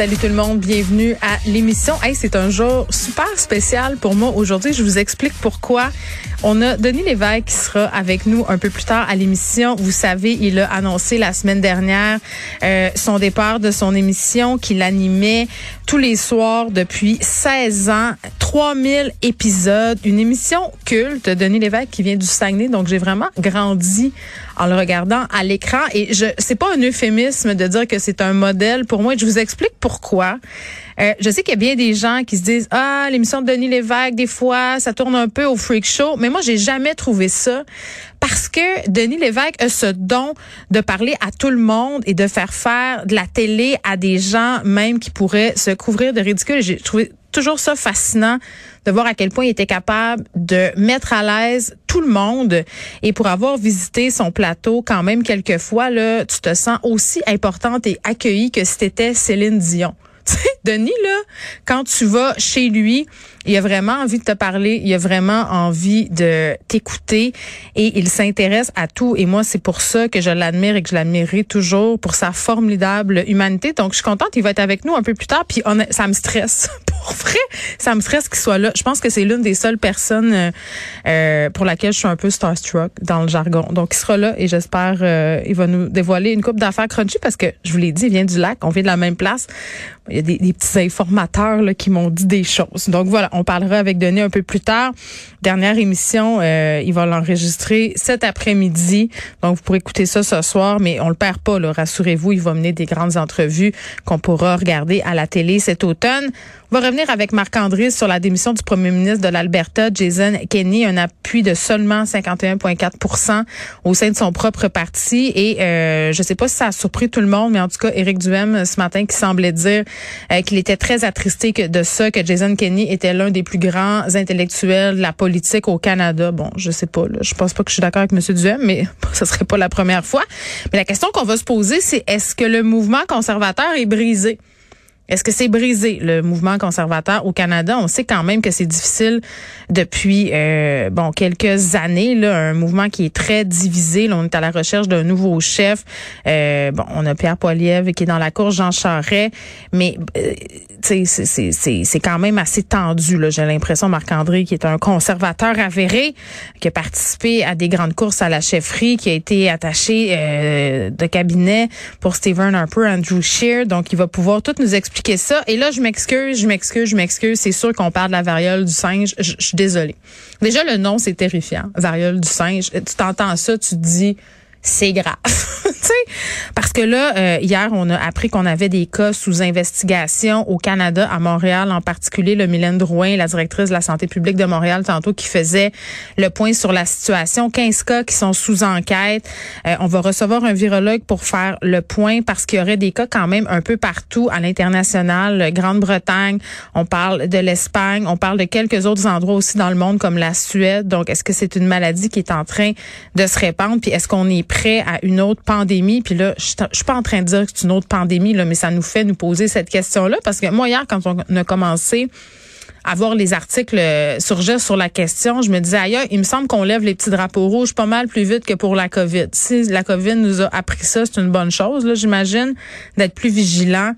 Salut tout le monde, bienvenue à l'émission. Hey, c'est un jour super spécial pour moi aujourd'hui. Je vous explique pourquoi. On a Denis Lévesque qui sera avec nous un peu plus tard à l'émission. Vous savez, il a annoncé la semaine dernière euh, son départ de son émission qu'il animait tous les soirs depuis 16 ans, 3000 épisodes, une émission culte. Denis Lévesque qui vient du Saguenay, donc j'ai vraiment grandi en le regardant à l'écran et je c'est pas un euphémisme de dire que c'est un modèle pour moi. Je vous explique pourquoi. Euh, je sais qu'il y a bien des gens qui se disent ah l'émission de Denis Lévesque des fois ça tourne un peu au freak show, mais moi j'ai jamais trouvé ça parce que Denis Lévesque a ce don de parler à tout le monde et de faire faire de la télé à des gens même qui pourraient se couvrir de ridicule. J'ai trouvé toujours ça fascinant de voir à quel point il était capable de mettre à l'aise le monde. Et pour avoir visité son plateau quand même quelques fois, là, tu te sens aussi importante et accueillie que si t'étais Céline Dion. Denis, là, quand tu vas chez lui, il a vraiment envie de te parler, il a vraiment envie de t'écouter et il s'intéresse à tout. Et moi, c'est pour ça que je l'admire et que je l'admirerai toujours pour sa formidable humanité. Donc, je suis contente, il va être avec nous un peu plus tard. Puis, ça me stresse. Pour vrai, ça me stresse qu'il soit là. Je pense que c'est l'une des seules personnes euh, euh, pour laquelle je suis un peu starstruck dans le jargon. Donc, il sera là et j'espère euh, il va nous dévoiler une coupe d'affaires crunchy parce que, je vous l'ai dit, il vient du lac, on vient de la même place. Il y a des, des petits informateurs là, qui m'ont dit des choses. Donc, voilà on parlera avec Denis un peu plus tard. Dernière émission, euh, il va l'enregistrer cet après-midi. Donc, vous pourrez écouter ça ce soir, mais on le perd pas, rassurez-vous. Il va mener des grandes entrevues qu'on pourra regarder à la télé cet automne. Revenir avec Marc-André sur la démission du premier ministre de l'Alberta, Jason Kenney, un appui de seulement 51,4% au sein de son propre parti. Et euh, je sais pas si ça a surpris tout le monde, mais en tout cas, Éric Duhem, ce matin, qui semblait dire euh, qu'il était très attristé de ça, que Jason Kenney était l'un des plus grands intellectuels de la politique au Canada. Bon, je sais pas, là, je pense pas que je suis d'accord avec M. Duhem, mais ce serait pas la première fois. Mais la question qu'on va se poser, c'est est-ce que le mouvement conservateur est brisé? Est-ce que c'est brisé le mouvement conservateur au Canada? On sait quand même que c'est difficile depuis euh, bon quelques années là, un mouvement qui est très divisé. On est à la recherche d'un nouveau chef. Euh, bon, on a Pierre Poilievre qui est dans la cour, Jean Charest, mais euh, c'est c'est quand même assez tendu. J'ai l'impression Marc André qui est un conservateur avéré, qui a participé à des grandes courses à la chefferie, qui a été attaché euh, de cabinet pour Stephen Harper, Andrew Scheer, donc il va pouvoir tout nous expliquer Et là, je m'excuse, je m'excuse, je m'excuse. C'est sûr qu'on parle de la variole du singe. Je, je suis désolée. Déjà, le nom, c'est terrifiant. Variole du singe. Tu t'entends ça, tu te dis c'est grave. parce que là, euh, hier, on a appris qu'on avait des cas sous investigation au Canada, à Montréal en particulier. Le Mylène Drouin, la directrice de la santé publique de Montréal, tantôt, qui faisait le point sur la situation. 15 cas qui sont sous enquête. Euh, on va recevoir un virologue pour faire le point parce qu'il y aurait des cas quand même un peu partout à l'international. Grande-Bretagne, on parle de l'Espagne, on parle de quelques autres endroits aussi dans le monde comme la Suède. Donc, est-ce que c'est une maladie qui est en train de se répandre? Puis est-ce qu'on est prêt à une autre pandémie. Puis là, je, suis pas en train de dire que c'est une autre pandémie, là, mais ça nous fait nous poser cette question-là. Parce que moi, hier, quand on a commencé à voir les articles euh, surgir sur la question, je me disais, ailleurs, il me semble qu'on lève les petits drapeaux rouges pas mal plus vite que pour la COVID. Si la COVID nous a appris ça, c'est une bonne chose, là, j'imagine, d'être plus vigilant.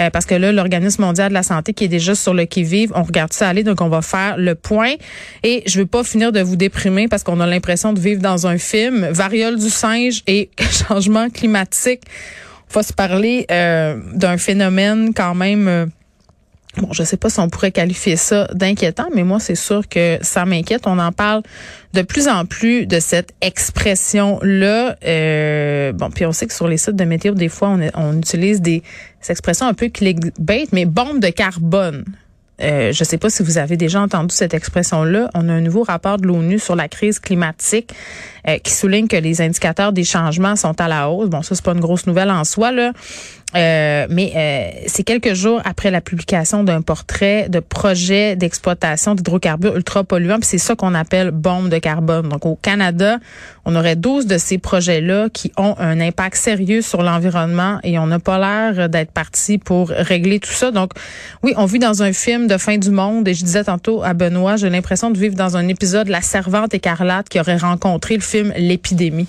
Euh, parce que là, l'Organisme mondial de la santé qui est déjà sur le qui-vive, on regarde ça aller, donc on va faire le point. Et je veux pas finir de vous déprimer parce qu'on a l'impression de vivre dans un film. Variole du singe et changement climatique. On va se parler euh, d'un phénomène quand même... Bon, je sais pas si on pourrait qualifier ça d'inquiétant, mais moi, c'est sûr que ça m'inquiète. On en parle de plus en plus de cette expression-là. Euh, bon, puis on sait que sur les sites de météo, des fois, on, on utilise des expressions un peu clickbait, mais bombe de carbone. Euh, je ne sais pas si vous avez déjà entendu cette expression-là. On a un nouveau rapport de l'ONU sur la crise climatique euh, qui souligne que les indicateurs des changements sont à la hausse. Bon, ça c'est pas une grosse nouvelle en soi là, Euh, mais euh, c'est quelques jours après la publication d'un portrait de projet d'exploitation d'hydrocarbures ultra polluants. C'est ça qu'on appelle bombe de carbone. Donc au Canada, on aurait 12 de ces projets-là qui ont un impact sérieux sur l'environnement et on n'a pas l'air d'être parti pour régler tout ça. Donc oui, on vit dans un film de fin du monde et je disais tantôt à Benoît, j'ai l'impression de vivre dans un épisode La Servante écarlate qui aurait rencontré le film L'épidémie.